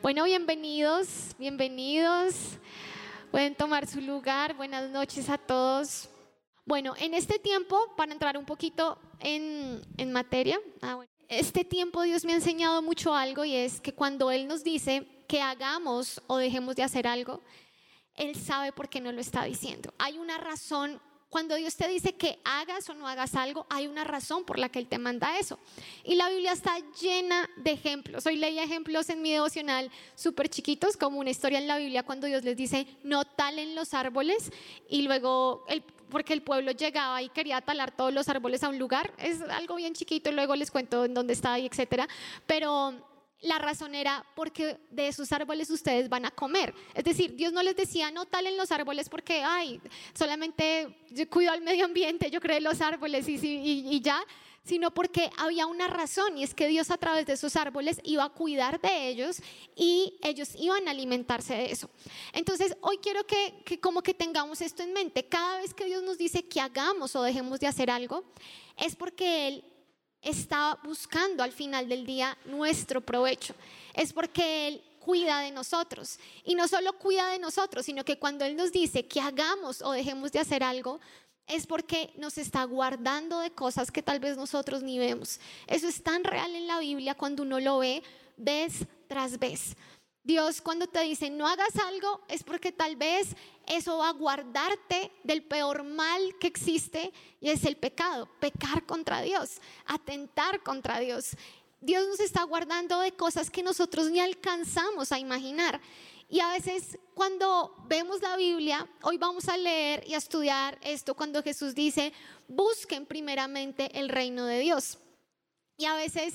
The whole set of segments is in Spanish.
Bueno, bienvenidos, bienvenidos. Pueden tomar su lugar. Buenas noches a todos. Bueno, en este tiempo, para entrar un poquito en, materia, ah, este tiempo Dios me ha enseñado mucho algo y es que cuando Él nos dice que hagamos o dejemos de hacer algo, Él sabe por qué no lo está diciendo. Hay una razón cuando Dios te dice que hagas o no hagas algo, hay una razón por la que Él te manda eso. Y la Biblia está llena de ejemplos. Hoy leí ejemplos en mi devocional súper chiquitos, como una historia en la Biblia cuando Dios les dice, no talen los árboles. Y luego, porque el pueblo llegaba y quería talar todos los árboles a un lugar. Es algo bien chiquito, y luego les cuento en dónde está y etcétera. Pero la razón era porque de esos árboles ustedes van a comer. Es decir, Dios no les decía, no talen los árboles porque, ay, solamente yo cuido al medio ambiente, yo creo los árboles y, y, ya, sino porque había una razón y es que Dios a través de esos árboles iba a cuidar de ellos y ellos iban a alimentarse de eso. Entonces, hoy quiero que, que como que tengamos esto en mente. Cada vez que Dios nos dice que hagamos o dejemos de hacer algo, es porque Él está buscando al final del día nuestro provecho. Es porque Él cuida de nosotros. Y no solo cuida de nosotros, sino que cuando Él nos dice que hagamos o dejemos de hacer algo, es porque nos está guardando de cosas que tal vez nosotros ni vemos. Eso es tan real en la Biblia cuando uno lo ve vez tras vez. Dios cuando te dice no hagas algo es porque tal vez eso va a guardarte del peor mal que existe y es el pecado, pecar contra Dios, atentar contra Dios. Dios nos está guardando de cosas que nosotros ni alcanzamos a imaginar. Y a veces cuando vemos la Biblia, hoy vamos a leer y a estudiar esto cuando Jesús dice, busquen primeramente el reino de Dios. Y a veces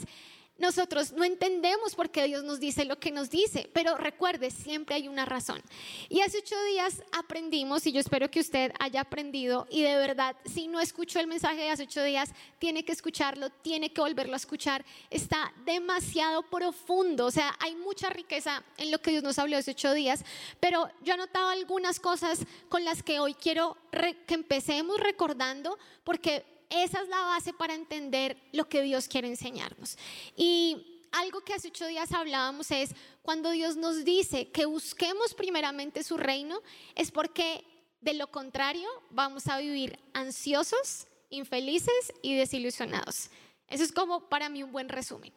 nosotros no entendemos por qué Dios nos dice lo que nos dice, pero recuerde, siempre hay una razón. Y hace ocho días aprendimos, y yo espero que usted haya aprendido, y de verdad, si no escuchó el mensaje de hace ocho días, tiene que escucharlo, tiene que volverlo a escuchar. Está demasiado profundo, o sea, hay mucha riqueza en lo que Dios nos habló hace ocho días, pero yo he anotado algunas cosas con las que hoy quiero que empecemos recordando, porque esa es la base para entender lo que Dios quiere enseñarnos. Y algo que hace ocho días hablábamos es cuando Dios nos dice que busquemos primeramente su reino, es porque de lo contrario vamos a vivir ansiosos, infelices y desilusionados. Eso es como para mí un buen resumen.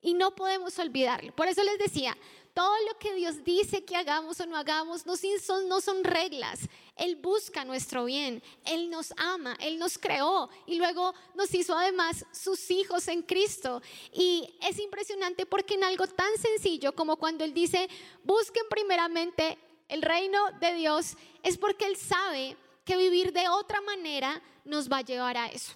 Y no podemos olvidarlo. Por eso les decía, todo lo que Dios dice que hagamos o no hagamos no son, no son reglas. Él busca nuestro bien, Él nos ama, Él nos creó y luego nos hizo además sus hijos en Cristo. Y es impresionante porque en algo tan sencillo como cuando Él dice, busquen primeramente el reino de Dios, es porque Él sabe que vivir de otra manera nos va a llevar a eso.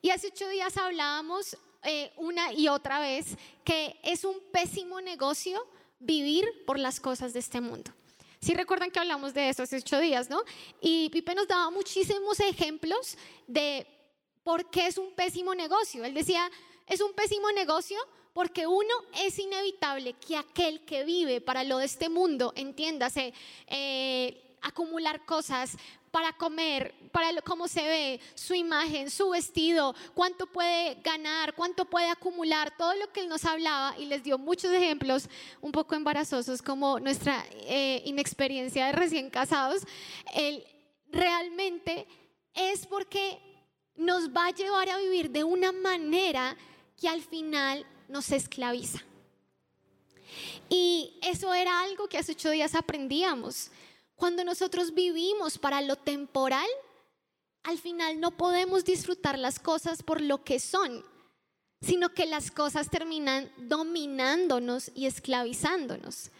Y hace ocho días hablábamos eh, una y otra vez que es un pésimo negocio vivir por las cosas de este mundo. Si recuerdan que hablamos de eso hace ocho días, ¿no? Y Pipe nos daba muchísimos ejemplos de por qué es un pésimo negocio. Él decía, es un pésimo negocio porque uno es inevitable que aquel que vive para lo de este mundo, entiéndase, eh, acumular cosas, para comer, para cómo se ve, su imagen, su vestido, cuánto puede ganar, cuánto puede acumular, todo lo que él nos hablaba y les dio muchos ejemplos un poco embarazosos como nuestra eh, inexperiencia de recién casados, él realmente es porque nos va a llevar a vivir de una manera que al final nos esclaviza. Y eso era algo que hace ocho días aprendíamos. Cuando nosotros vivimos para lo temporal, al final no podemos disfrutar las cosas por lo que son, sino que las cosas terminan dominándonos y esclavizándonos.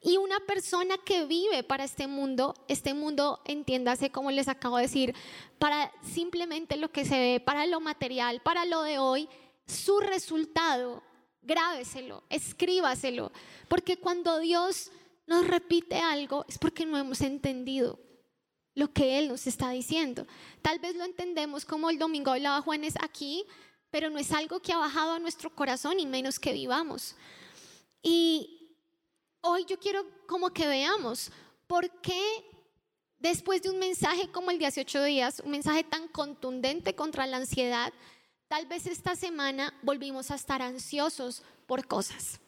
Y una persona que vive para este mundo, este mundo, entiéndase como les acabo de decir, para simplemente lo que se ve, para lo material, para lo de hoy, su resultado, grábeselo, escríbaselo, porque cuando Dios nos repite algo es porque no hemos entendido lo que Él nos está diciendo. Tal vez lo entendemos como el domingo hablaba Juanes aquí, pero no es algo que ha bajado a nuestro corazón y menos que vivamos. Y hoy yo quiero como que veamos por qué después de un mensaje como el de hace ocho días, un mensaje tan contundente contra la ansiedad, tal vez esta semana volvimos a estar ansiosos por cosas.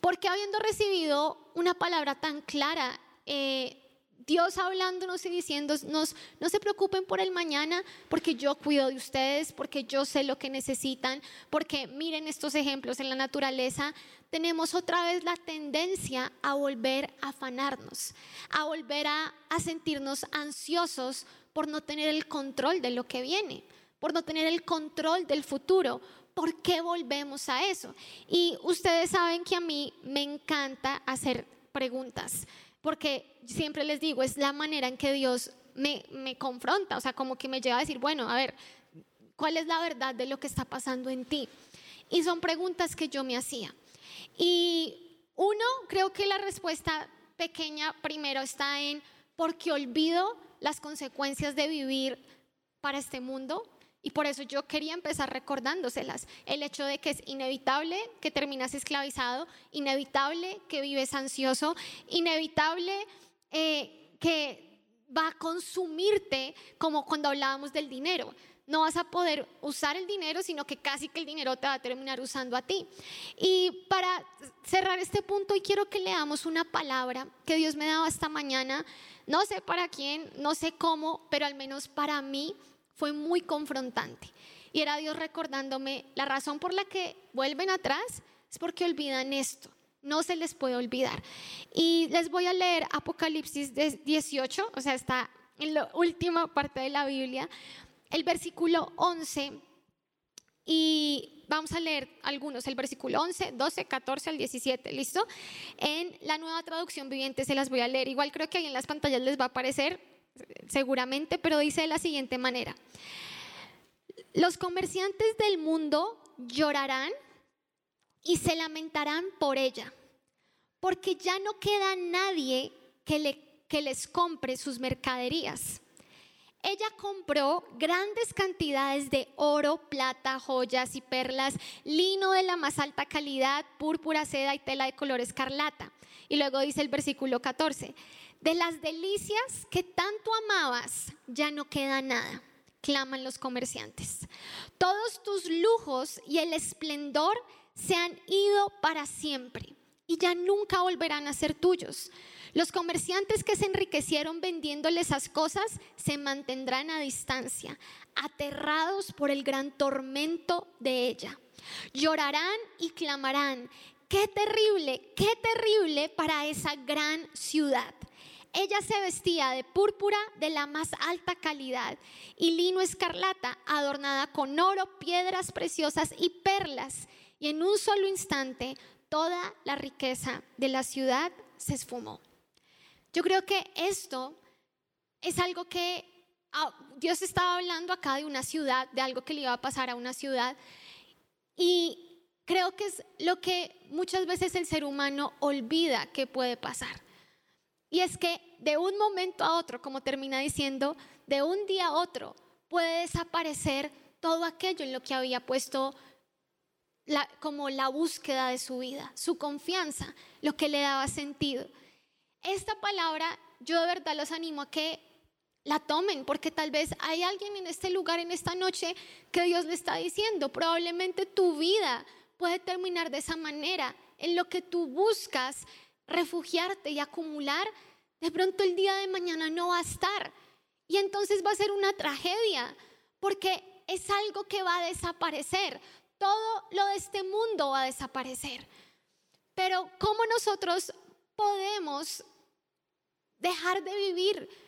Porque habiendo recibido una palabra tan clara, eh, Dios hablándonos y diciéndonos, no se preocupen por el mañana, porque yo cuido de ustedes, porque yo sé lo que necesitan, porque miren estos ejemplos en la naturaleza, tenemos otra vez la tendencia a volver a afanarnos, a volver a, a sentirnos ansiosos por no tener el control de lo que viene, por no tener el control del futuro. ¿Por qué volvemos a eso? Y ustedes saben que a mí me encanta hacer preguntas porque siempre les digo, es la manera en que Dios me, me confronta, o sea, como que me lleva a decir, bueno, a ver, ¿cuál es la verdad de lo que está pasando en ti? Y son preguntas que yo me hacía. Y uno, creo que la respuesta pequeña primero está en, porque olvido las consecuencias de vivir para este mundo, y por eso yo quería empezar recordándoselas. El hecho de que es inevitable que terminas esclavizado, inevitable que vives ansioso, inevitable eh, que va a consumirte como cuando hablábamos del dinero. No vas a poder usar el dinero, sino que casi que el dinero te va a terminar usando a ti. Y para cerrar este punto, y quiero que leamos una palabra que Dios me daba esta mañana. No sé para quién, no sé cómo, pero al menos para mí fue muy confrontante. Y era Dios recordándome, la razón por la que vuelven atrás es porque olvidan esto. No se les puede olvidar. Y les voy a leer Apocalipsis 18, o sea, está en la última parte de la Biblia, el versículo 11. Y vamos a leer algunos, el versículo 11, 12, 14 al 17, ¿listo? En la nueva traducción viviente se las voy a leer. Igual creo que ahí en las pantallas les va a aparecer, seguramente, pero dice de la siguiente manera. Los comerciantes del mundo llorarán y se lamentarán por ella, porque ya no queda nadie que, le, que les compre sus mercaderías. Ella compró grandes cantidades de oro, plata, joyas y perlas, lino de la más alta calidad, púrpura, seda y tela de color escarlata. Y luego dice el versículo 14, de las delicias que tanto amabas, ya no queda nada, claman los comerciantes. Todos tus lujos y el esplendor se han ido para siempre y ya nunca volverán a ser tuyos. Los comerciantes que se enriquecieron vendiéndole esas cosas se mantendrán a distancia, aterrados por el gran tormento de ella. Llorarán y clamarán, qué terrible, qué terrible para esa gran ciudad. Ella se vestía de púrpura de la más alta calidad y lino escarlata adornada con oro, piedras preciosas y perlas. Y en un solo instante toda la riqueza de la ciudad se esfumó. Yo creo que esto es algo que ah, Dios estaba hablando acá de una ciudad, de algo que le iba a pasar a una ciudad. Y creo que es lo que muchas veces el ser humano olvida que puede pasar. Y es que de un momento a otro, como termina diciendo, de un día a otro puede desaparecer todo aquello en lo que había puesto como la búsqueda de su vida, su confianza, lo que le daba sentido. Esta palabra yo de verdad los animo a que la tomen, porque tal vez hay alguien en este lugar, en esta noche, que Dios le está diciendo, probablemente tu vida puede terminar de esa manera, en lo que tú buscas refugiarte y acumular, de pronto el día de mañana no va a estar. Y entonces va a ser una tragedia, porque es algo que va a desaparecer. Todo lo de este mundo va a desaparecer. Pero ¿cómo nosotros podemos dejar de vivir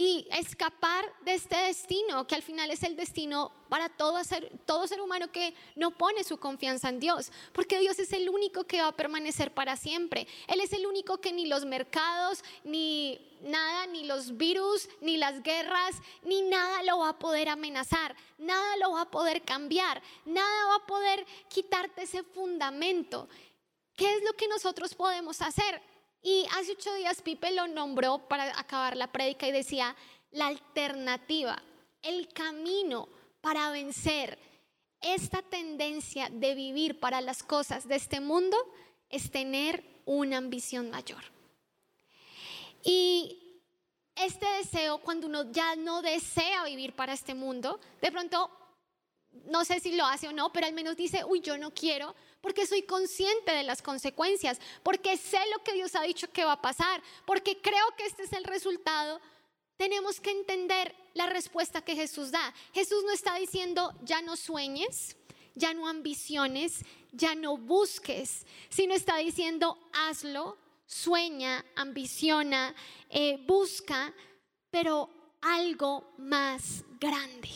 y escapar de este destino, que al final es el destino para todo ser, todo ser humano que no pone su confianza en Dios, porque Dios es el único que va a permanecer para siempre. Él es el único que ni los mercados, ni nada, ni los virus, ni las guerras, ni nada lo va a poder amenazar, nada lo va a poder cambiar, nada va a poder quitarte ese fundamento. ¿Qué es lo que nosotros podemos hacer? Y hace ocho días Pipe lo nombró para acabar la prédica y decía, la alternativa, el camino para vencer esta tendencia de vivir para las cosas de este mundo es tener una ambición mayor. Y este deseo, cuando uno ya no desea vivir para este mundo, de pronto no sé si lo hace o no, pero al menos dice, uy, yo no quiero, porque soy consciente de las consecuencias, porque sé lo que Dios ha dicho que va a pasar, porque creo que este es el resultado, tenemos que entender la respuesta que Jesús da. Jesús no está diciendo, ya no sueñes, ya no ambiciones, ya no busques, sino está diciendo, hazlo, sueña, ambiciona, eh, busca, pero algo más grande,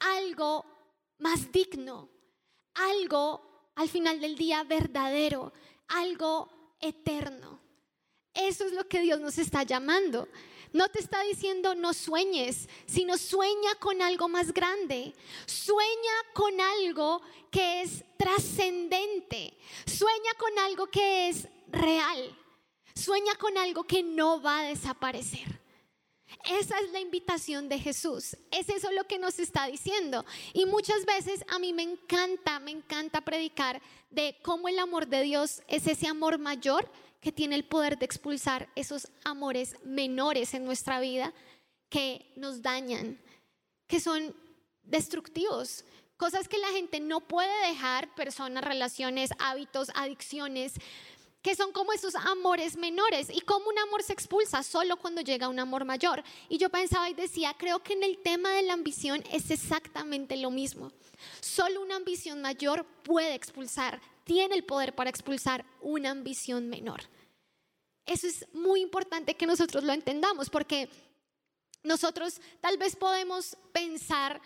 algo más digno, algo al final del día verdadero, algo eterno. Eso es lo que Dios nos está llamando. No te está diciendo no sueñes, sino sueña con algo más grande. Sueña con algo que es trascendente. Sueña con algo que es real. Sueña con algo que no va a desaparecer. Esa es la invitación de Jesús. Es eso lo que nos está diciendo. Y muchas veces a mí me encanta, me encanta predicar de cómo el amor de Dios es ese amor mayor que tiene el poder de expulsar esos amores menores en nuestra vida que nos dañan, que son destructivos, cosas que la gente no puede dejar, personas, relaciones, hábitos, adicciones, que son como esos amores menores. Y como un amor se expulsa solo cuando llega un amor mayor. Y yo pensaba y decía, creo que en el tema de la ambición es exactamente lo mismo. Solo una ambición mayor puede expulsar tiene el poder para expulsar una ambición menor. Eso es muy importante que nosotros lo entendamos porque nosotros tal vez podemos pensar,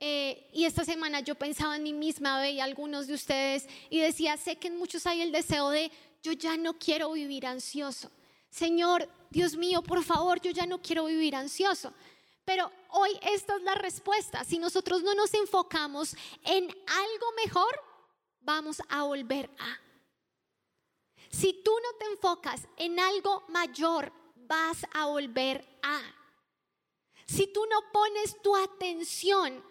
eh, y esta semana yo pensaba en mí misma, veía algunos de ustedes y decía, sé que en muchos hay el deseo de, yo ya no quiero vivir ansioso. Señor, Dios mío, por favor, yo ya no quiero vivir ansioso. Pero hoy esta es la respuesta. Si nosotros no nos enfocamos en algo mejor, vamos a volver a. Si tú no te enfocas en algo mayor, vas a volver a. Si tú no pones tu atención,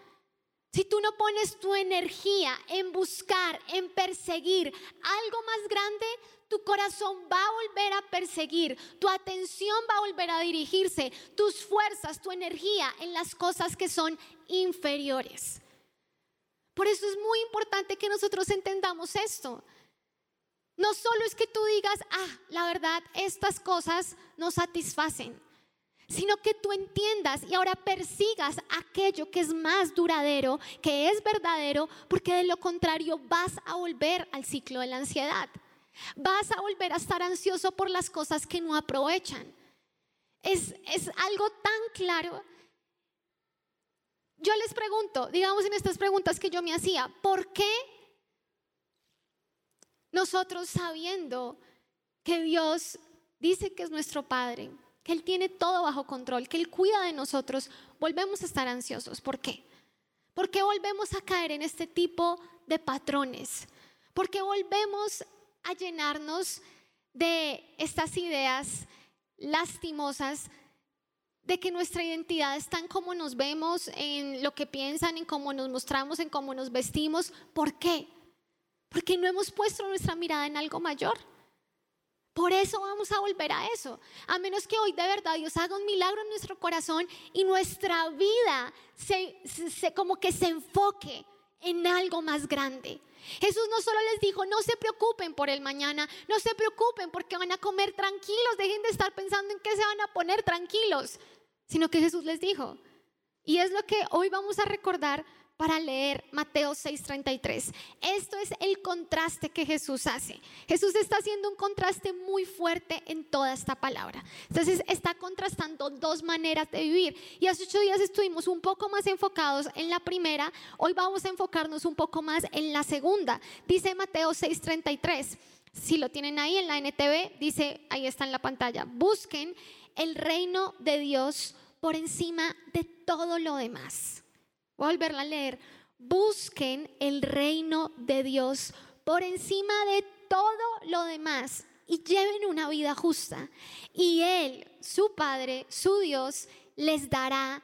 si tú no pones tu energía en buscar, en perseguir algo más grande, tu corazón va a volver a perseguir, tu atención va a volver a dirigirse, tus fuerzas, tu energía en las cosas que son inferiores. Por eso es muy importante que nosotros entendamos esto. No solo es que tú digas, ah, la verdad, estas cosas no satisfacen, sino que tú entiendas y ahora persigas aquello que es más duradero, que es verdadero, porque de lo contrario vas a volver al ciclo de la ansiedad. Vas a volver a estar ansioso por las cosas que no aprovechan. Es, es algo tan claro yo les pregunto, digamos en estas preguntas que yo me hacía, ¿por qué nosotros sabiendo que Dios dice que es nuestro Padre, que Él tiene todo bajo control, que Él cuida de nosotros, volvemos a estar ansiosos? ¿Por qué? ¿Por qué volvemos a caer en este tipo de patrones? ¿Por qué volvemos a llenarnos de estas ideas lastimosas de que nuestra identidad está en cómo nos vemos, en lo que piensan, en cómo nos mostramos, en cómo nos vestimos. ¿Por qué? Porque no hemos puesto nuestra mirada en algo mayor. Por eso vamos a volver a eso. A menos que hoy de verdad Dios haga un milagro en nuestro corazón y nuestra vida se, se, como que se enfoque en algo más grande. Jesús no solo les dijo, no se preocupen por el mañana, no se preocupen porque van a comer tranquilos, dejen de estar pensando en qué se van a poner tranquilos sino que Jesús les dijo. Y es lo que hoy vamos a recordar para leer Mateo 6:33. Esto es el contraste que Jesús hace. Jesús está haciendo un contraste muy fuerte en toda esta palabra. Entonces está contrastando dos maneras de vivir. Y hace ocho días estuvimos un poco más enfocados en la primera, hoy vamos a enfocarnos un poco más en la segunda. Dice Mateo 6:33. Si lo tienen ahí en la NTV, dice, ahí está en la pantalla, busquen el reino de Dios por encima de todo lo demás. Volverla a leer. Busquen el reino de Dios por encima de todo lo demás y lleven una vida justa. Y Él, su Padre, su Dios, les dará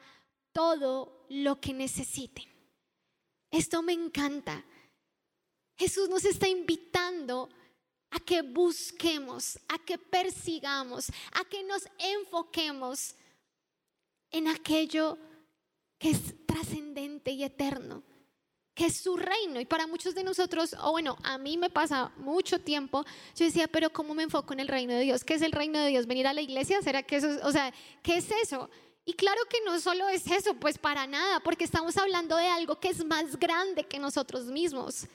todo lo que necesiten. Esto me encanta. Jesús nos está invitando a que busquemos, a que persigamos, a que nos enfoquemos en aquello que es trascendente y eterno, que es su reino. Y para muchos de nosotros, o bueno, a mí me pasa mucho tiempo, yo decía, pero ¿cómo me enfoco en el reino de Dios? ¿Qué es el reino de Dios? ¿Venir a la iglesia? ¿Será que eso, o sea, qué es eso? Y claro que no solo es eso, pues para nada, porque estamos hablando de algo que es más grande que nosotros mismos.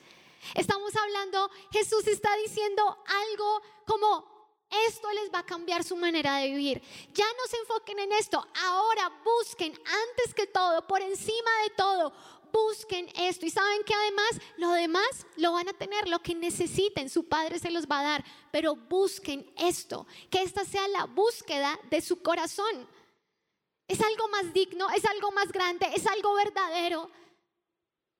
Estamos hablando, Jesús está diciendo algo como esto les va a cambiar su manera de vivir. Ya no se enfoquen en esto. Ahora busquen antes que todo, por encima de todo, busquen esto. Y saben que además lo demás lo van a tener, lo que necesiten, su Padre se los va a dar. Pero busquen esto, que esta sea la búsqueda de su corazón. Es algo más digno, es algo más grande, es algo verdadero.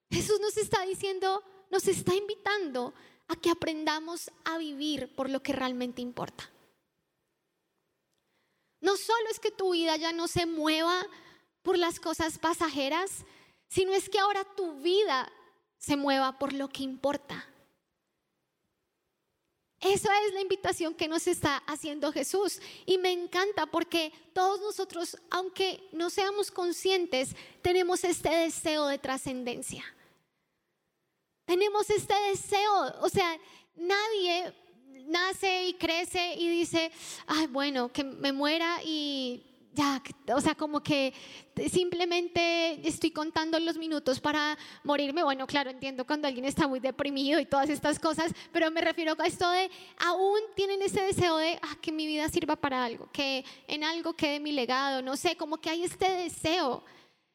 Jesús nos está diciendo, nos está invitando a que aprendamos a vivir por lo que realmente importa. No solo es que tu vida ya no se mueva por las cosas pasajeras, sino es que ahora tu vida se mueva por lo que importa. Esa es la invitación que nos está haciendo Jesús. Y me encanta porque todos nosotros, aunque no seamos conscientes, tenemos este deseo de trascendencia. Tenemos este deseo. O sea, nadie nace y crece y dice, ay, bueno, que me muera y ya, o sea, como que simplemente estoy contando los minutos para morirme. Bueno, claro, entiendo cuando alguien está muy deprimido y todas estas cosas, pero me refiero a esto de aún tienen ese deseo de ah, que mi vida sirva para algo, que en algo quede mi legado, no sé, como que hay este deseo.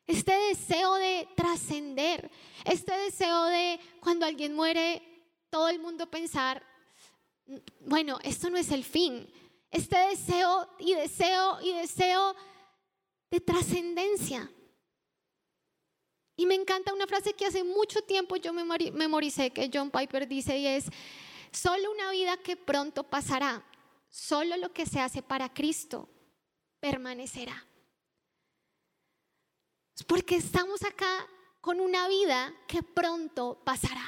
Este deseo de trascender, este deseo de cuando alguien muere, todo el mundo pensar, bueno, esto no es el fin, este deseo y deseo y deseo de trascendencia. Y me encanta una frase que hace mucho tiempo yo memoricé que John Piper dice y es, solo una vida que pronto pasará, solo lo que se hace para Cristo permanecerá. Porque estamos acá con una vida que pronto pasará.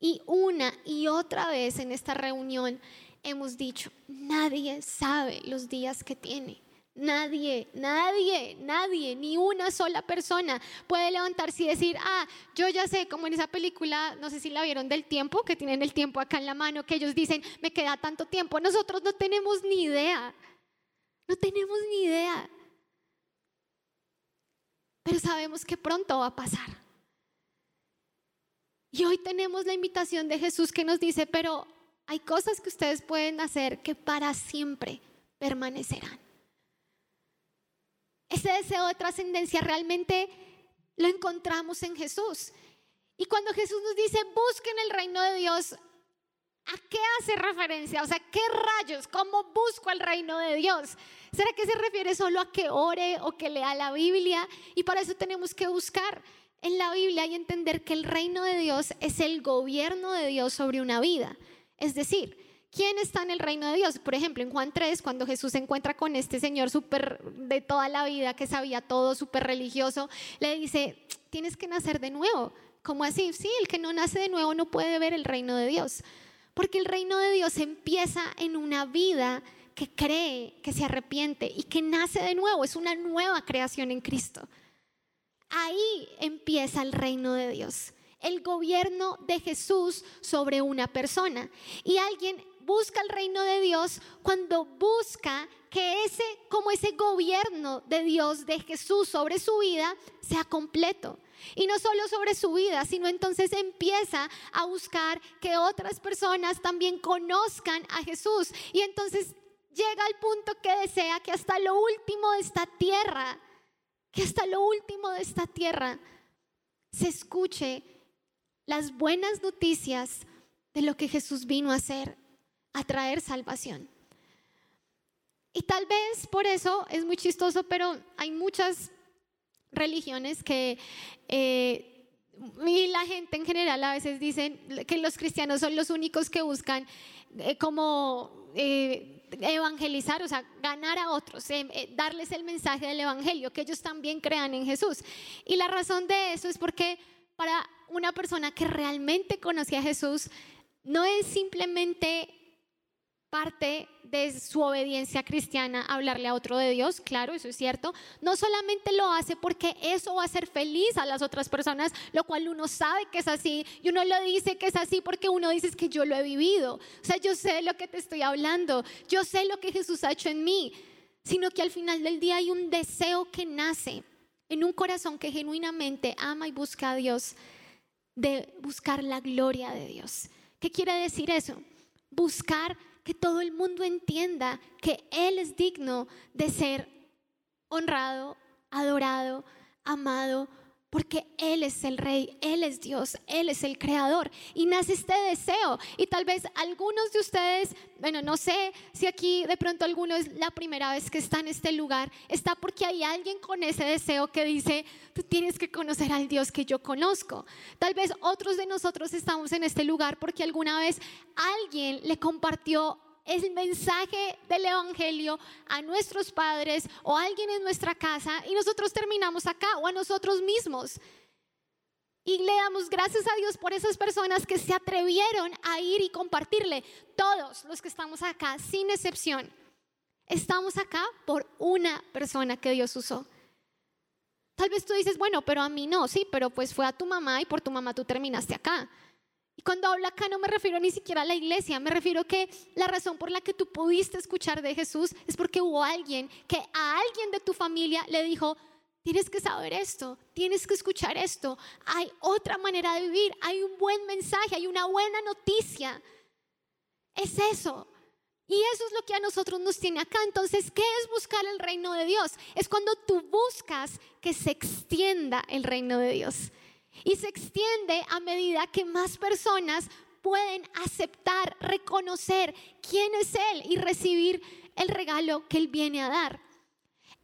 Y una y otra vez en esta reunión hemos dicho, nadie sabe los días que tiene. Nadie, nadie, nadie, ni una sola persona puede levantarse y decir, ah, yo ya sé, como en esa película, no sé si la vieron del tiempo, que tienen el tiempo acá en la mano, que ellos dicen, me queda tanto tiempo. Nosotros no tenemos ni idea, no tenemos ni idea. Pero sabemos que pronto va a pasar. Y hoy tenemos la invitación de Jesús que nos dice, pero hay cosas que ustedes pueden hacer que para siempre permanecerán. Ese deseo de trascendencia realmente lo encontramos en Jesús. Y cuando Jesús nos dice, busquen el reino de Dios, ¿a qué hace referencia? O sea, ¿qué rayos? ¿Cómo busco el reino de Dios? ¿Será que se refiere solo a que ore o que lea la Biblia? Y para eso tenemos que buscar en la Biblia y entender que el reino de Dios es el gobierno de Dios sobre una vida. Es decir, ¿quién está en el reino de Dios? Por ejemplo, en Juan 3, cuando Jesús se encuentra con este señor súper de toda la vida, que sabía todo, súper religioso, le dice, tienes que nacer de nuevo. ¿Cómo así? Sí, el que no nace de nuevo no puede ver el reino de Dios. Porque el reino de Dios empieza en una vida que cree, que se arrepiente y que nace de nuevo. Es una nueva creación en Cristo. Ahí empieza el reino de Dios el gobierno de Jesús sobre una persona. Y alguien busca el reino de Dios cuando busca que ese, como ese gobierno de Dios, de Jesús sobre su vida, sea completo. Y no solo sobre su vida, sino entonces empieza a buscar que otras personas también conozcan a Jesús. Y entonces llega al punto que desea que hasta lo último de esta tierra, que hasta lo último de esta tierra se escuche las buenas noticias de lo que Jesús vino a hacer, a traer salvación. Y tal vez por eso es muy chistoso, pero hay muchas religiones que... Eh, y la gente en general a veces dicen que los cristianos son los únicos que buscan eh, como eh, evangelizar, o sea, ganar a otros, darles el mensaje del Evangelio, que ellos también crean en Jesús. Y la razón de eso es porque para una persona que realmente conoce a Jesús no es simplemente parte de su obediencia cristiana hablarle a otro de Dios, claro, eso es cierto. No solamente lo hace porque eso va a hacer feliz a las otras personas, lo cual uno sabe que es así y uno lo dice que es así porque uno dice que yo lo he vivido. O sea, yo sé lo que te estoy hablando, yo sé lo que Jesús ha hecho en mí, sino que al final del día hay un deseo que nace en un corazón que genuinamente ama y busca a Dios, de buscar la gloria de Dios. ¿Qué quiere decir eso? Buscar que todo el mundo entienda que Él es digno de ser honrado, adorado, amado, porque Él es el rey, Él es Dios, Él es el creador. Y nace este deseo. Y tal vez algunos de ustedes, bueno, no sé si aquí de pronto alguno es la primera vez que está en este lugar, está porque hay alguien con ese deseo que dice, tú tienes que conocer al Dios que yo conozco. Tal vez otros de nosotros estamos en este lugar porque alguna vez alguien le compartió el mensaje del Evangelio a nuestros padres o a alguien en nuestra casa y nosotros terminamos acá o a nosotros mismos. Y le damos gracias a Dios por esas personas que se atrevieron a ir y compartirle. Todos los que estamos acá, sin excepción, estamos acá por una persona que Dios usó. Tal vez tú dices, bueno, pero a mí no, sí, pero pues fue a tu mamá y por tu mamá tú terminaste acá. Cuando hablo acá no me refiero ni siquiera a la iglesia, me refiero que la razón por la que tú pudiste escuchar de Jesús es porque hubo alguien que a alguien de tu familia le dijo, tienes que saber esto, tienes que escuchar esto, hay otra manera de vivir, hay un buen mensaje, hay una buena noticia. Es eso. Y eso es lo que a nosotros nos tiene acá. Entonces, ¿qué es buscar el reino de Dios? Es cuando tú buscas que se extienda el reino de Dios. Y se extiende a medida que más personas pueden aceptar, reconocer quién es Él y recibir el regalo que Él viene a dar.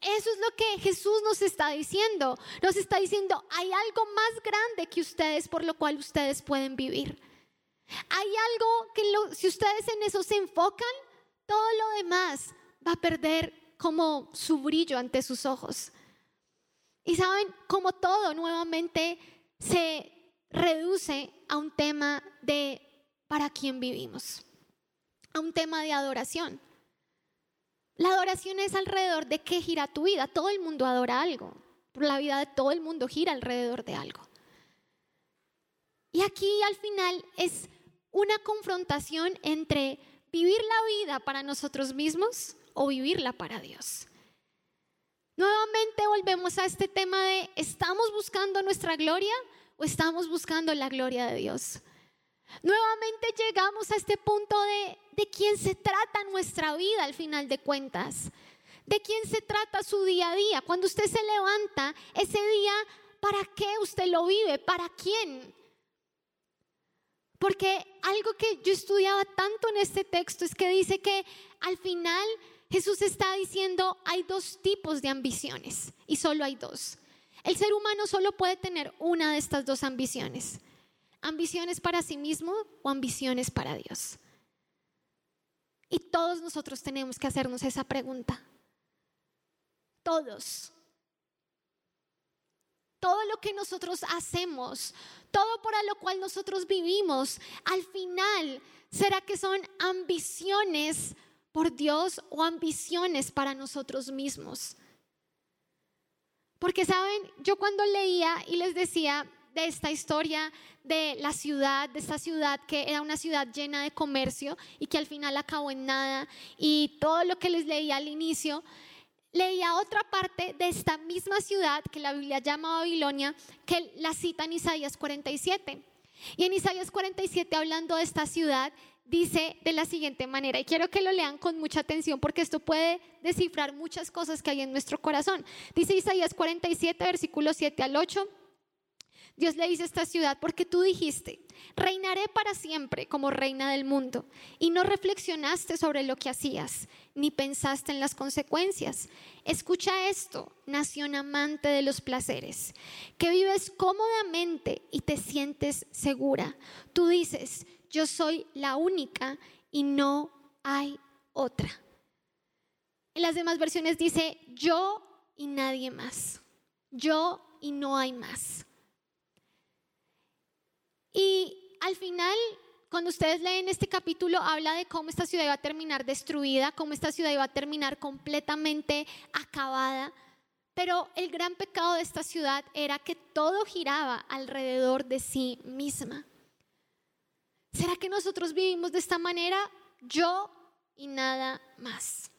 Eso es lo que Jesús nos está diciendo. Nos está diciendo, hay algo más grande que ustedes por lo cual ustedes pueden vivir. Hay algo que si ustedes en eso se enfocan, todo lo demás va a perder como su brillo ante sus ojos. Y saben, como todo, nuevamente se reduce a un tema de para quién vivimos, a un tema de adoración. La adoración es alrededor de qué gira tu vida. Todo el mundo adora algo. La vida de todo el mundo gira alrededor de algo. Y aquí al final es una confrontación entre vivir la vida para nosotros mismos o vivirla para Dios. Nuevamente volvemos a este tema de, ¿estamos buscando nuestra gloria o estamos buscando la gloria de Dios? Nuevamente llegamos a este punto de, de quién se trata nuestra vida al final de cuentas. De quién se trata su día a día. Cuando usted se levanta, ese día, ¿para qué usted lo vive? ¿Para quién? Porque algo que yo estudiaba tanto en este texto es que dice que al final Jesús está diciendo hay dos tipos de ambiciones y solo hay dos. El ser humano solo puede tener una de estas dos ambiciones. Ambiciones para sí mismo o ambiciones para Dios. Y todos nosotros tenemos que hacernos esa pregunta. Todos. Todo lo que nosotros hacemos, todo para lo cual nosotros vivimos, al final, ¿será que son ambiciones por Dios o ambiciones para nosotros mismos. Porque saben, yo cuando leía y les decía de esta historia de la ciudad, de esta ciudad que era una ciudad llena de comercio y que al final acabó en nada, y todo lo que les leía al inicio, leía otra parte de esta misma ciudad que la Biblia llama Babilonia, que la cita en Isaías 47. Y en Isaías 47, hablando de esta ciudad, dice de la siguiente manera, y quiero que lo lean con mucha atención porque esto puede descifrar muchas cosas que hay en nuestro corazón. Dice Isaías 47, versículos 7 al 8. Dios le dice a esta ciudad, porque tú dijiste, reinaré para siempre como reina del mundo, y no reflexionaste sobre lo que hacías, ni pensaste en las consecuencias. Escucha esto, nación amante de los placeres, que vives cómodamente y te sientes segura. Tú dices, yo soy la única y no hay otra. En las demás versiones dice yo y nadie más. Yo y no hay más. Y al final, cuando ustedes leen este capítulo, habla de cómo esta ciudad iba a terminar destruida, cómo esta ciudad iba a terminar completamente acabada. Pero el gran pecado de esta ciudad era que todo giraba alrededor de sí misma. ¿Será que nosotros vivimos de esta manera? Yo y nada más.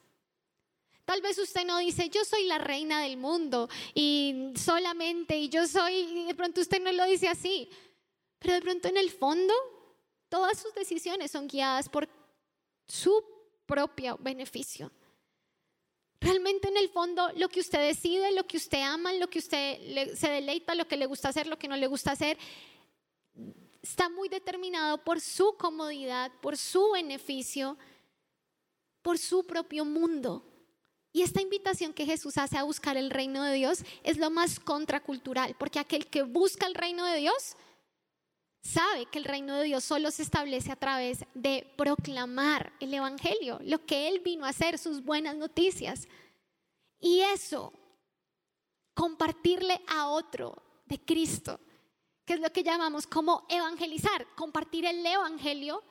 Tal vez usted no dice, yo soy la reina del mundo y solamente, y yo soy, y de pronto usted no lo dice así, pero de pronto en el fondo todas sus decisiones son guiadas por su propio beneficio. Realmente en el fondo lo que usted decide, lo que usted ama, lo que usted se deleita, lo que le gusta hacer, lo que no le gusta hacer, está muy determinado por su comodidad, por su beneficio, por su propio mundo. Y esta invitación que Jesús hace a buscar el reino de Dios es lo más contracultural, porque aquel que busca el reino de Dios sabe que el reino de Dios solo se establece a través de proclamar el Evangelio, lo que Él vino a hacer, sus buenas noticias. Y eso, compartirle a otro de Cristo, que es lo que llamamos como evangelizar, compartir el Evangelio,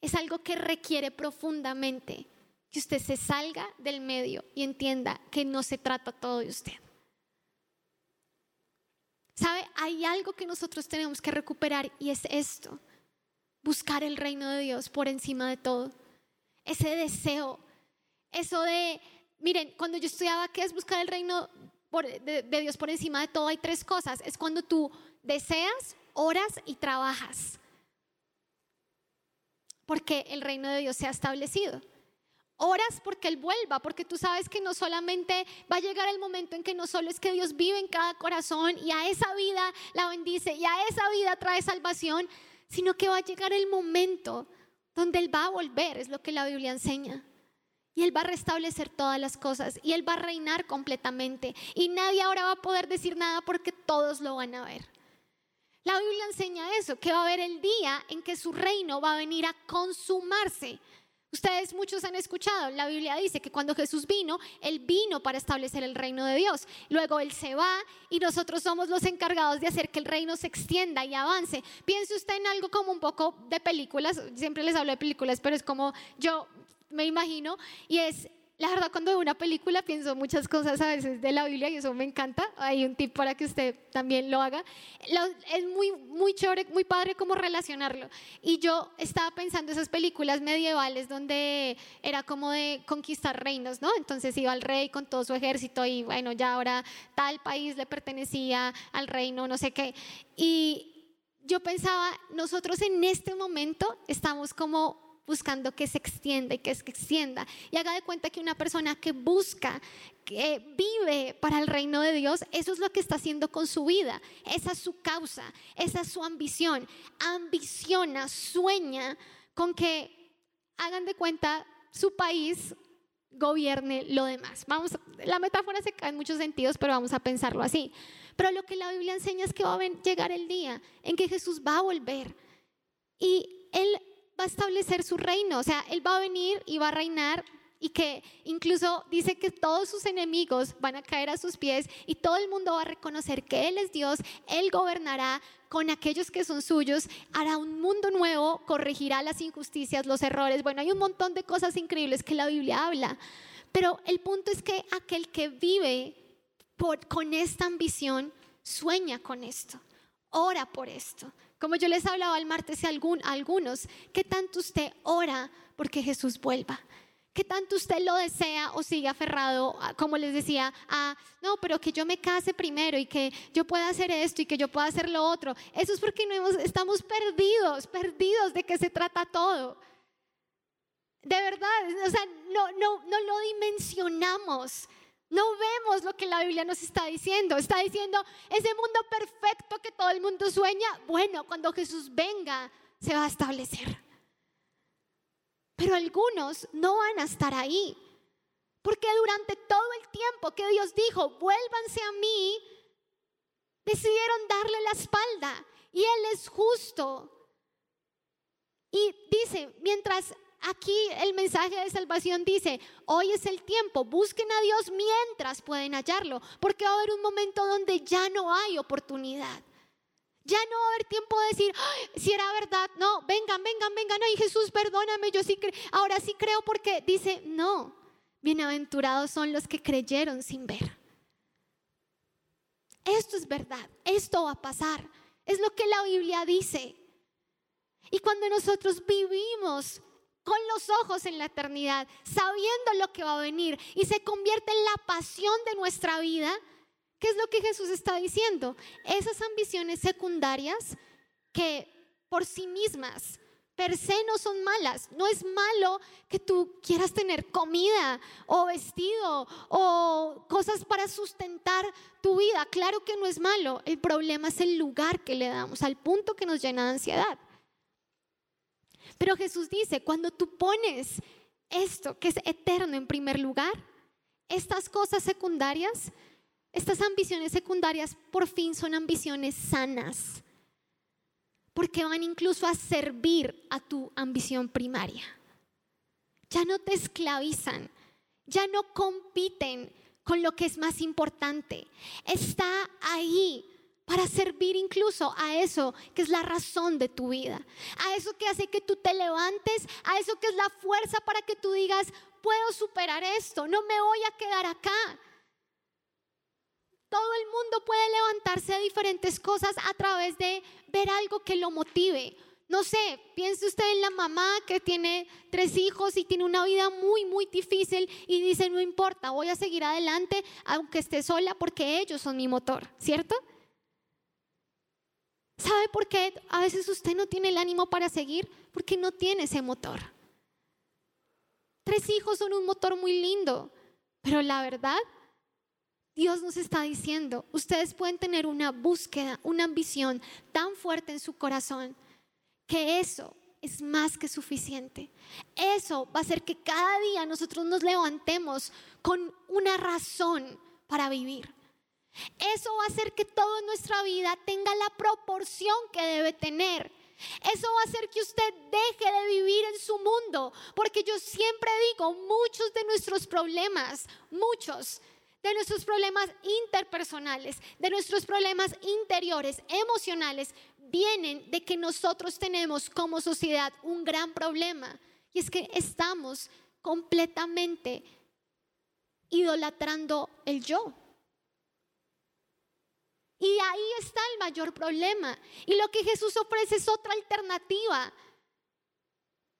es algo que requiere profundamente que usted se salga del medio y entienda que no se trata todo de usted. ¿Sabe? Hay algo que nosotros tenemos que recuperar y es esto. Buscar el reino de Dios por encima de todo. Ese deseo. Eso de, miren, cuando yo estudiaba qué es buscar el reino de, de Dios por encima de todo, hay tres cosas. Es cuando tú deseas, oras y trabajas. Porque el reino de Dios se ha establecido. Oras porque Él vuelva, porque tú sabes que no solamente va a llegar el momento en que no solo es que Dios vive en cada corazón y a esa vida la bendice y a esa vida trae salvación, sino que va a llegar el momento donde Él va a volver, es lo que la Biblia enseña. Y Él va a restablecer todas las cosas y Él va a reinar completamente. Y nadie ahora va a poder decir nada porque todos lo van a ver. La Biblia enseña eso, que va a haber el día en que su reino va a venir a consumarse. Ustedes muchos han escuchado, la Biblia dice que cuando Jesús vino, Él vino para establecer el reino de Dios. Luego Él se va y nosotros somos los encargados de hacer que el reino se extienda y avance. Piense usted en algo como un poco de películas, siempre les hablo de películas, pero es como yo me imagino, y es la verdad, cuando veo una película pienso muchas cosas a veces de la Biblia y eso me encanta. Hay un tip para que usted también lo haga. es muy, muy chévere, muy padre cómo relacionarlo. Y yo estaba pensando esas películas medievales donde era como de conquistar reinos, ¿no? Entonces iba el rey con todo su ejército y bueno, ya ahora tal país le pertenecía al reino, no sé qué. Y yo pensaba, nosotros en este momento estamos como buscando que se extienda y que se extienda. Y haga de cuenta que una persona que busca, que vive para el reino de Dios, eso es lo que está haciendo con su vida. Esa es su causa, esa es su ambición. Ambiciona, sueña con que, hagan de cuenta, su país gobierne lo demás. Vamos, la metáfora se cae en muchos sentidos, pero vamos a pensarlo así. Pero lo que la Biblia enseña es que va a llegar el día en que Jesús va a volver y él va a establecer su reino, o sea, Él va a venir y va a reinar y que incluso dice que todos sus enemigos van a caer a sus pies y todo el mundo va a reconocer que Él es Dios, Él gobernará con aquellos que son suyos, hará un mundo nuevo, corregirá las injusticias, los errores, bueno, hay un montón de cosas increíbles que la Biblia habla, pero el punto es que aquel que vive por, con esta ambición sueña con esto, ora por esto, como yo les hablaba el martes a, algunos, ¿qué tanto usted ora porque Jesús vuelva? ¿Qué tanto usted lo desea o sigue aferrado, como les decía, a, no, pero que yo me case primero y que yo pueda hacer esto y que yo pueda hacer lo otro? Eso es porque no estamos perdidos, perdidos de qué se trata todo. De verdad, o sea, no, no, no lo dimensionamos. No vemos lo que la Biblia nos está diciendo. Está diciendo, ese mundo perfecto que todo el mundo sueña, bueno, cuando Jesús venga, se va a establecer. Pero algunos no van a estar ahí. Porque durante todo el tiempo que Dios dijo, vuélvanse a mí, decidieron darle la espalda. Y Él es justo. Y dice, mientras aquí el mensaje de salvación dice, hoy es el tiempo, busquen a Dios mientras pueden hallarlo, porque va a haber un momento donde ya no hay oportunidad. Ya no va a haber tiempo de decir, si era verdad, no, vengan, vengan, vengan, ay Jesús, perdóname, yo sí creo, ahora sí creo porque dice, no, bienaventurados son los que creyeron sin ver. Esto es verdad, esto va a pasar, es lo que la Biblia dice. Y cuando nosotros vivimos con los ojos en la eternidad, sabiendo lo que va a venir y se convierte en la pasión de nuestra vida, ¿qué es lo que Jesús está diciendo? Esas ambiciones secundarias que por sí mismas per se no son malas. No es malo que tú quieras tener comida o vestido o cosas para sustentar tu vida. Claro que no es malo. El problema es el lugar que le damos, al punto que nos llena de ansiedad. Pero Jesús dice, cuando tú pones esto que es eterno en primer lugar, estas cosas secundarias, estas ambiciones secundarias por fin son ambiciones sanas, porque van incluso a servir a tu ambición primaria. Ya no te esclavizan, ya no compiten con lo que es más importante. Está ahí para servir incluso a eso que es la razón de tu vida, a eso que hace que tú te levantes, a eso que es la fuerza para que tú digas, puedo superar esto, no me voy a quedar acá. Todo el mundo puede levantarse de diferentes cosas a través de ver algo que lo motive. No sé, piense usted en la mamá que tiene tres hijos y tiene una vida muy, muy difícil y dice, no importa, voy a seguir adelante aunque esté sola porque ellos son mi motor, ¿cierto? ¿Sabe por qué a veces usted no tiene el ánimo para seguir? Porque no tiene ese motor. Tres hijos son un motor muy lindo, pero la verdad, Dios nos está diciendo, ustedes pueden tener una búsqueda, una ambición tan fuerte en su corazón, que eso es más que suficiente. Eso va a hacer que cada día nosotros nos levantemos con una razón para vivir. Eso va a hacer que toda nuestra vida tenga la proporción que debe tener. Eso va a hacer que usted deje de vivir en su mundo, porque yo siempre digo, muchos de nuestros problemas, muchos de nuestros problemas interpersonales, de nuestros problemas interiores, emocionales, vienen de que nosotros tenemos como sociedad un gran problema, y es que estamos completamente idolatrando el yo. Y ahí está el mayor problema. Y lo que Jesús ofrece es otra alternativa.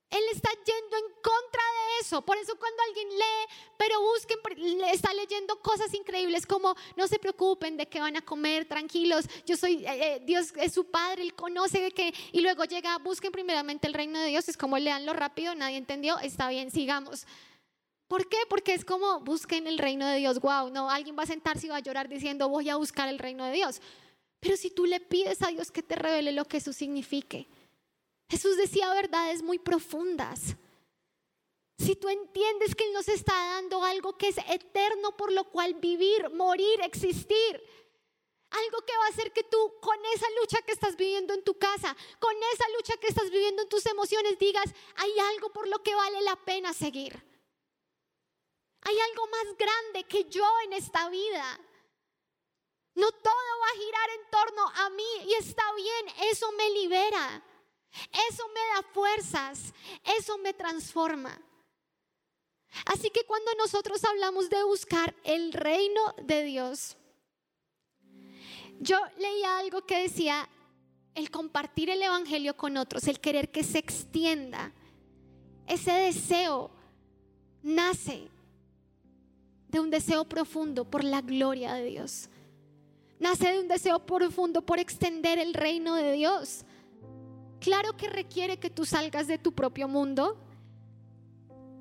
Él está yendo en contra de eso. Por eso cuando alguien lee, pero busquen, está leyendo cosas increíbles como no se preocupen de que van a comer, tranquilos. Yo soy, eh, eh, Dios es su padre, Él conoce que, y luego llega, busquen primeramente el reino de Dios. Es como leanlo rápido, nadie entendió, está bien, sigamos. ¿Por qué? Porque es como busquen el reino de Dios. Wow, no, alguien va a sentarse y va a llorar diciendo voy a buscar el reino de Dios. Pero si tú le pides a Dios que te revele lo que eso signifique, Jesús decía verdades muy profundas. Si tú entiendes que Él nos está dando algo que es eterno por lo cual vivir, morir, existir, algo que va a hacer que tú con esa lucha que estás viviendo en tu casa, con esa lucha que estás viviendo en tus emociones, digas, hay algo por lo que vale la pena seguir. Hay algo más grande que yo en esta vida. No todo va a girar en torno a mí y está bien, eso me libera, eso me da fuerzas, eso me transforma. Así que cuando nosotros hablamos de buscar el reino de Dios, yo leía algo que decía, el compartir el Evangelio con otros, el querer que se extienda, ese deseo nace de un deseo profundo por la gloria de Dios. Nace de un deseo profundo por extender el reino de Dios. Claro que requiere que tú salgas de tu propio mundo.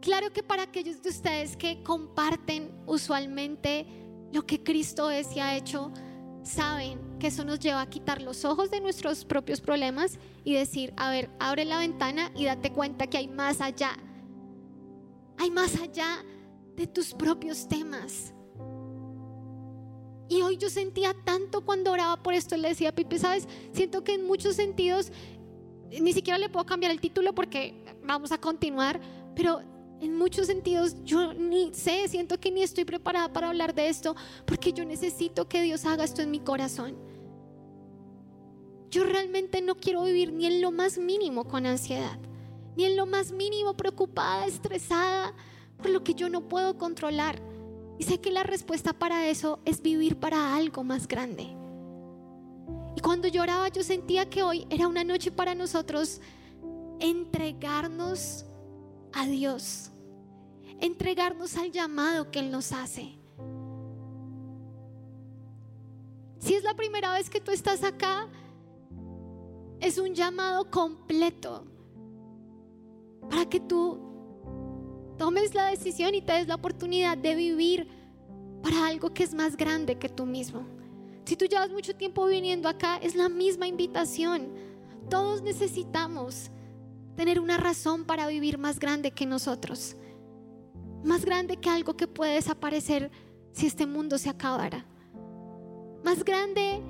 Claro que para aquellos de ustedes que comparten usualmente lo que Cristo es y ha hecho, saben que eso nos lleva a quitar los ojos de nuestros propios problemas y decir, a ver, abre la ventana y date cuenta que hay más allá. Hay más allá de tus propios temas. Y hoy yo sentía tanto cuando oraba por esto, le decía a Pipe, sabes, siento que en muchos sentidos, ni siquiera le puedo cambiar el título porque vamos a continuar, pero en muchos sentidos yo ni sé, siento que ni estoy preparada para hablar de esto porque yo necesito que Dios haga esto en mi corazón. yo realmente no quiero vivir ni en lo más mínimo con ansiedad, ni en lo más mínimo preocupada, estresada por lo que yo no puedo controlar. Y sé que la respuesta para eso es vivir para algo más grande. Y cuando lloraba yo sentía que hoy era una noche para nosotros entregarnos a Dios, entregarnos al llamado que Él nos hace. Si es la primera vez que tú estás acá, es un llamado completo para que tú tomes la decisión y te des la oportunidad de vivir para algo que es más grande que tú mismo. Si tú llevas mucho tiempo viniendo acá, es la misma invitación. Todos necesitamos tener una razón para vivir más grande que nosotros. Más grande que algo que puede desaparecer si este mundo se acabara. Más grande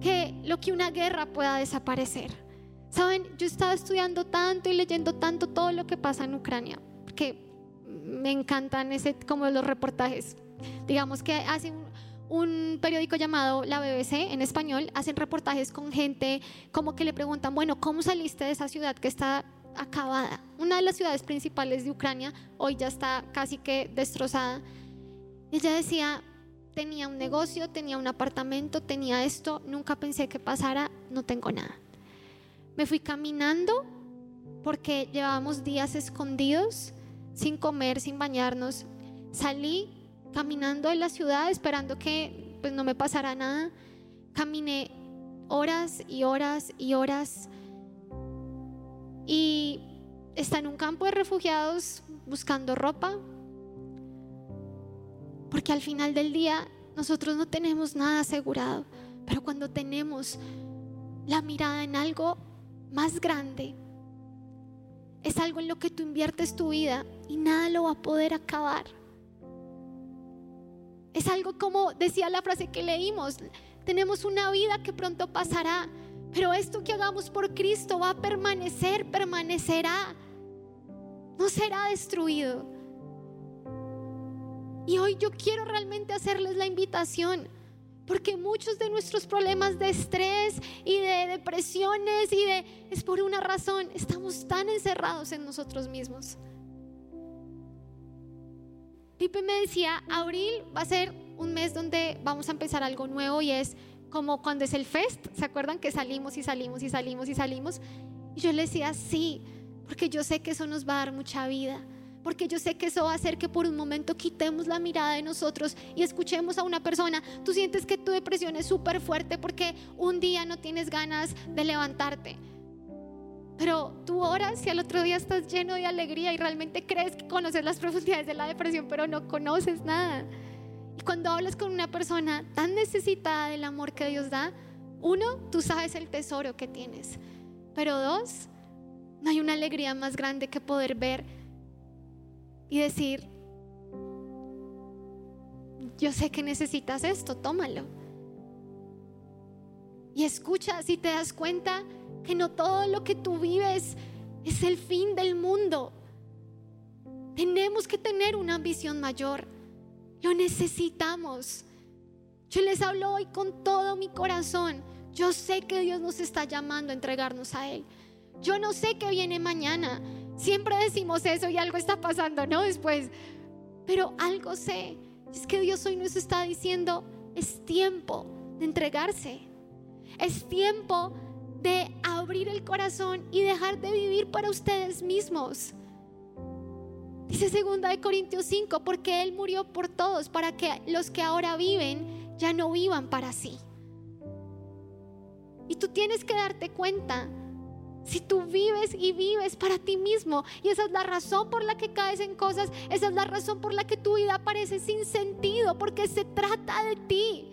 que lo que una guerra pueda desaparecer. Saben, yo estaba estudiando tanto y leyendo tanto todo lo que pasa en Ucrania, me encantan ese como los reportajes. Digamos que hace un, un periódico llamado La BBC en español, hacen reportajes con gente como que le preguntan, bueno, ¿cómo saliste de esa ciudad que está acabada? Una de las ciudades principales de Ucrania hoy ya está casi que destrozada. Ella decía, tenía un negocio, tenía un apartamento, tenía esto, nunca pensé que pasara, no tengo nada. Me fui caminando porque llevábamos días escondidos, sin comer, sin bañarnos. Salí caminando en la ciudad esperando que pues, no me pasara nada. Caminé horas y horas y horas. Y está en un campo de refugiados buscando ropa. Porque al final del día nosotros no tenemos nada asegurado. Pero cuando tenemos la mirada en algo más grande, es algo en lo que tú inviertes tu vida y nada lo va a poder acabar. Es algo como decía la frase que leímos, tenemos una vida que pronto pasará, pero esto que hagamos por Cristo va a permanecer, permanecerá, no será destruido. Y hoy yo quiero realmente hacerles la invitación, porque muchos de nuestros problemas de estrés y de depresiones y de es por una razón, estamos tan encerrados en nosotros mismos. Pipe me decía, abril va a ser un mes donde vamos a empezar algo nuevo y es como cuando es el fest, ¿se acuerdan que salimos y salimos y salimos y salimos? Y yo le decía, sí, porque yo sé que eso nos va a dar mucha vida, porque yo sé que eso va a hacer que por un momento quitemos la mirada de nosotros y escuchemos a una persona. Tú sientes que tu depresión es súper fuerte porque un día no tienes ganas de levantarte pero tú oras y al otro día estás lleno de alegría y realmente crees que conoces las profundidades de la depresión, pero no conoces nada. Y cuando hablas con una persona tan necesitada del amor que Dios da, uno, tú sabes el tesoro que tienes. Pero dos, no hay una alegría más grande que poder ver y decir, yo sé que necesitas esto, tómalo. Y escucha, si te das cuenta, que no todo lo que tú vives es el fin del mundo. Tenemos que tener una visión mayor. Lo necesitamos. Yo les hablo hoy con todo mi corazón. Yo sé que Dios nos está llamando a entregarnos a Él. Yo no sé qué viene mañana. Siempre decimos eso y algo está pasando, ¿no? Después. Pero algo sé. Es que Dios hoy nos está diciendo, es tiempo de entregarse. Es tiempo de abrir el corazón y dejar de vivir para ustedes mismos. Dice segunda de Corintios 5, porque Él murió por todos, para que los que ahora viven ya no vivan para sí. Y tú tienes que darte cuenta, si tú vives y vives para ti mismo, y esa es la razón por la que caes en cosas, esa es la razón por la que tu vida parece sin sentido, porque se trata de ti.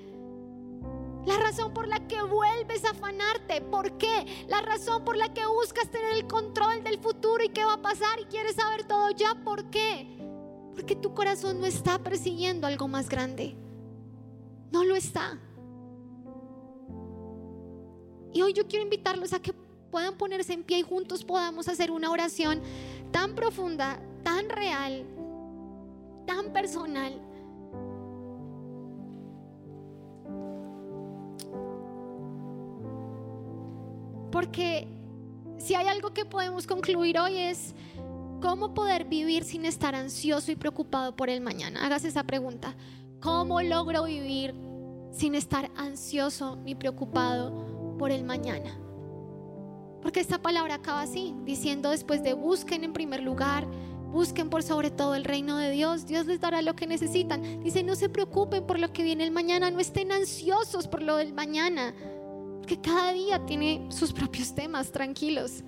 La razón por la que vuelves a afanarte. ¿Por qué? La razón por la que buscas tener el control del futuro y qué va a pasar y quieres saber todo ya. ¿Por qué? Porque tu corazón no está persiguiendo algo más grande. No lo está. Y hoy yo quiero invitarlos a que puedan ponerse en pie y juntos podamos hacer una oración tan profunda, tan real, tan personal Porque si hay algo que podemos concluir hoy es cómo poder vivir sin estar ansioso y preocupado por el mañana. Hágase esa pregunta. ¿Cómo logro vivir sin estar ansioso ni preocupado por el mañana? Porque esta palabra acaba así, diciendo después de busquen en primer lugar, busquen por sobre todo el reino de Dios, Dios les dará lo que necesitan. Dice, no se preocupen por lo que viene el mañana, no estén ansiosos por lo del mañana, porque cada día tiene sus propios temas, tranquilos.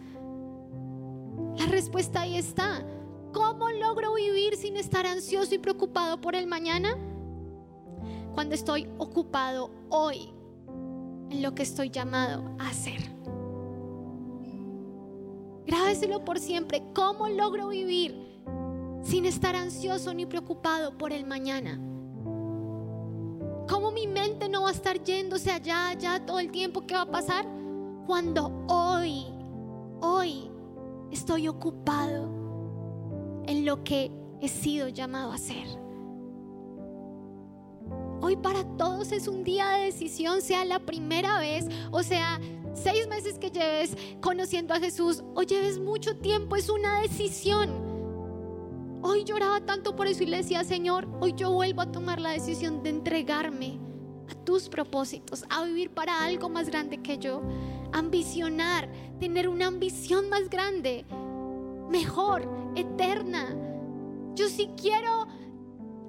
La respuesta ahí está. ¿Cómo logro vivir sin estar ansioso y preocupado por el mañana? Cuando estoy ocupado hoy en lo que estoy llamado a hacer. Grábeselo por siempre. ¿Cómo logro vivir sin estar ansioso ni preocupado por el mañana? ¿Cómo mi mente no va a estar yéndose allá, allá todo el tiempo? ¿Qué va a pasar? Cuando hoy, hoy estoy ocupado en lo que he sido llamado a hacer. Hoy para todos es un día de decisión, sea la primera vez o sea seis meses que lleves conociendo a Jesús o lleves mucho tiempo, es una decisión. Hoy lloraba tanto por eso y le decía, Señor, hoy yo vuelvo a tomar la decisión de entregarme a tus propósitos, a vivir para algo más grande que yo, ambicionar, tener una ambición más grande, mejor, eterna. Yo sí quiero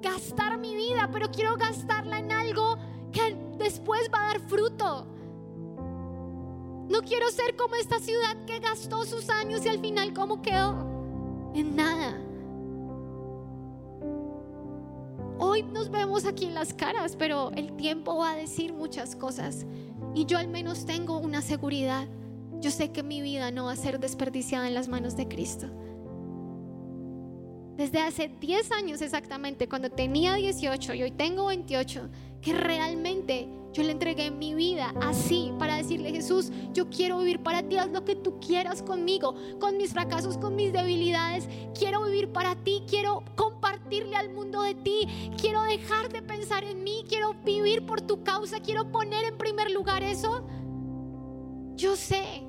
gastar mi vida, pero quiero gastarla en algo que después va a dar fruto. No quiero ser como esta ciudad que gastó sus años y al final cómo quedó en nada. Hoy nos vemos aquí en las caras, pero el tiempo va a decir muchas cosas. Y yo al menos tengo una seguridad. Yo sé que mi vida no va a ser desperdiciada en las manos de Cristo. Desde hace 10 años exactamente, cuando tenía 18 y hoy tengo 28, que realmente yo le entregué mi vida así para decirle, Jesús, yo quiero vivir para ti, haz lo que tú quieras conmigo, con mis fracasos, con mis debilidades. Quiero vivir para ti, quiero compartirle al mundo de ti, quiero dejar de pensar en mí, quiero vivir por tu causa, quiero poner en primer lugar eso. Yo sé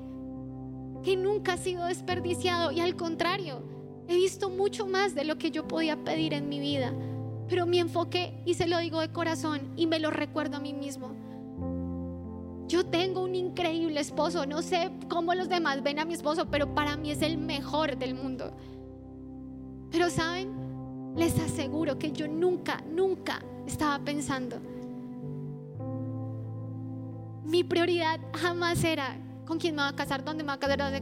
que nunca ha sido desperdiciado y al contrario, he visto mucho más de lo que yo podía pedir en mi vida. Pero mi enfoque, y se lo digo de corazón, y me lo recuerdo a mí mismo. Yo tengo un increíble esposo, no sé cómo los demás ven a mi esposo, pero para mí es el mejor del mundo. Pero saben, les aseguro que yo nunca, nunca estaba pensando. Mi prioridad jamás era con quién me va a casar, dónde me va a casar, dónde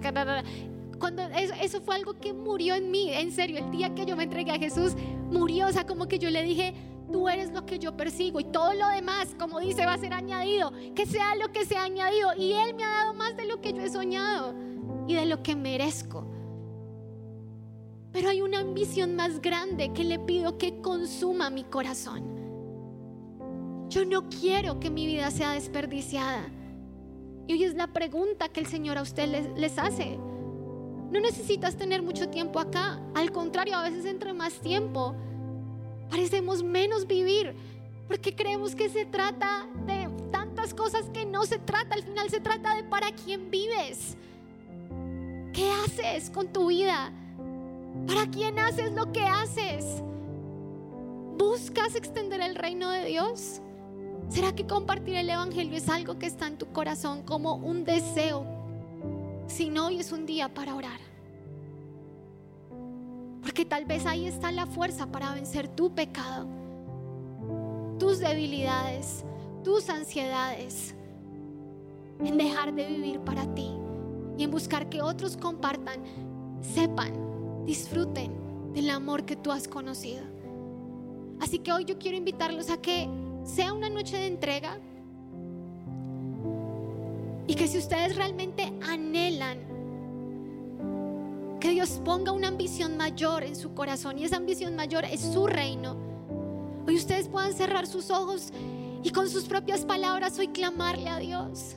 cuando eso, fue algo que murió en mí, en serio, el día que yo me entregué a Jesús, murió, o sea, como que yo le dije, tú eres lo que yo persigo y todo lo demás, como dice, va a ser añadido, que sea lo que sea añadido. Y Él me ha dado más de lo que yo he soñado y de lo que merezco. Pero hay una ambición más grande que le pido que consuma mi corazón. Yo no quiero que mi vida sea desperdiciada. Y hoy es la pregunta que el Señor a usted les, les hace. No necesitas tener mucho tiempo acá. Al contrario, a veces entre más tiempo, parecemos menos vivir. Porque creemos que se trata de tantas cosas que no se trata. Al final se trata de para quién vives. ¿Qué haces con tu vida? ¿Para quién haces lo que haces? ¿Buscas extender el reino de Dios? ¿Será que compartir el Evangelio es algo que está en tu corazón como un deseo si no, hoy es un día para orar. Porque tal vez ahí está la fuerza para vencer tu pecado, tus debilidades, tus ansiedades, en dejar de vivir para ti y en buscar que otros compartan, sepan, disfruten del amor que tú has conocido. Así que hoy yo quiero invitarlos a que sea una noche de entrega, y que si ustedes realmente anhelan que Dios ponga una ambición mayor en su corazón y esa ambición mayor es su reino, hoy ustedes puedan cerrar sus ojos y con sus propias palabras hoy clamarle a Dios.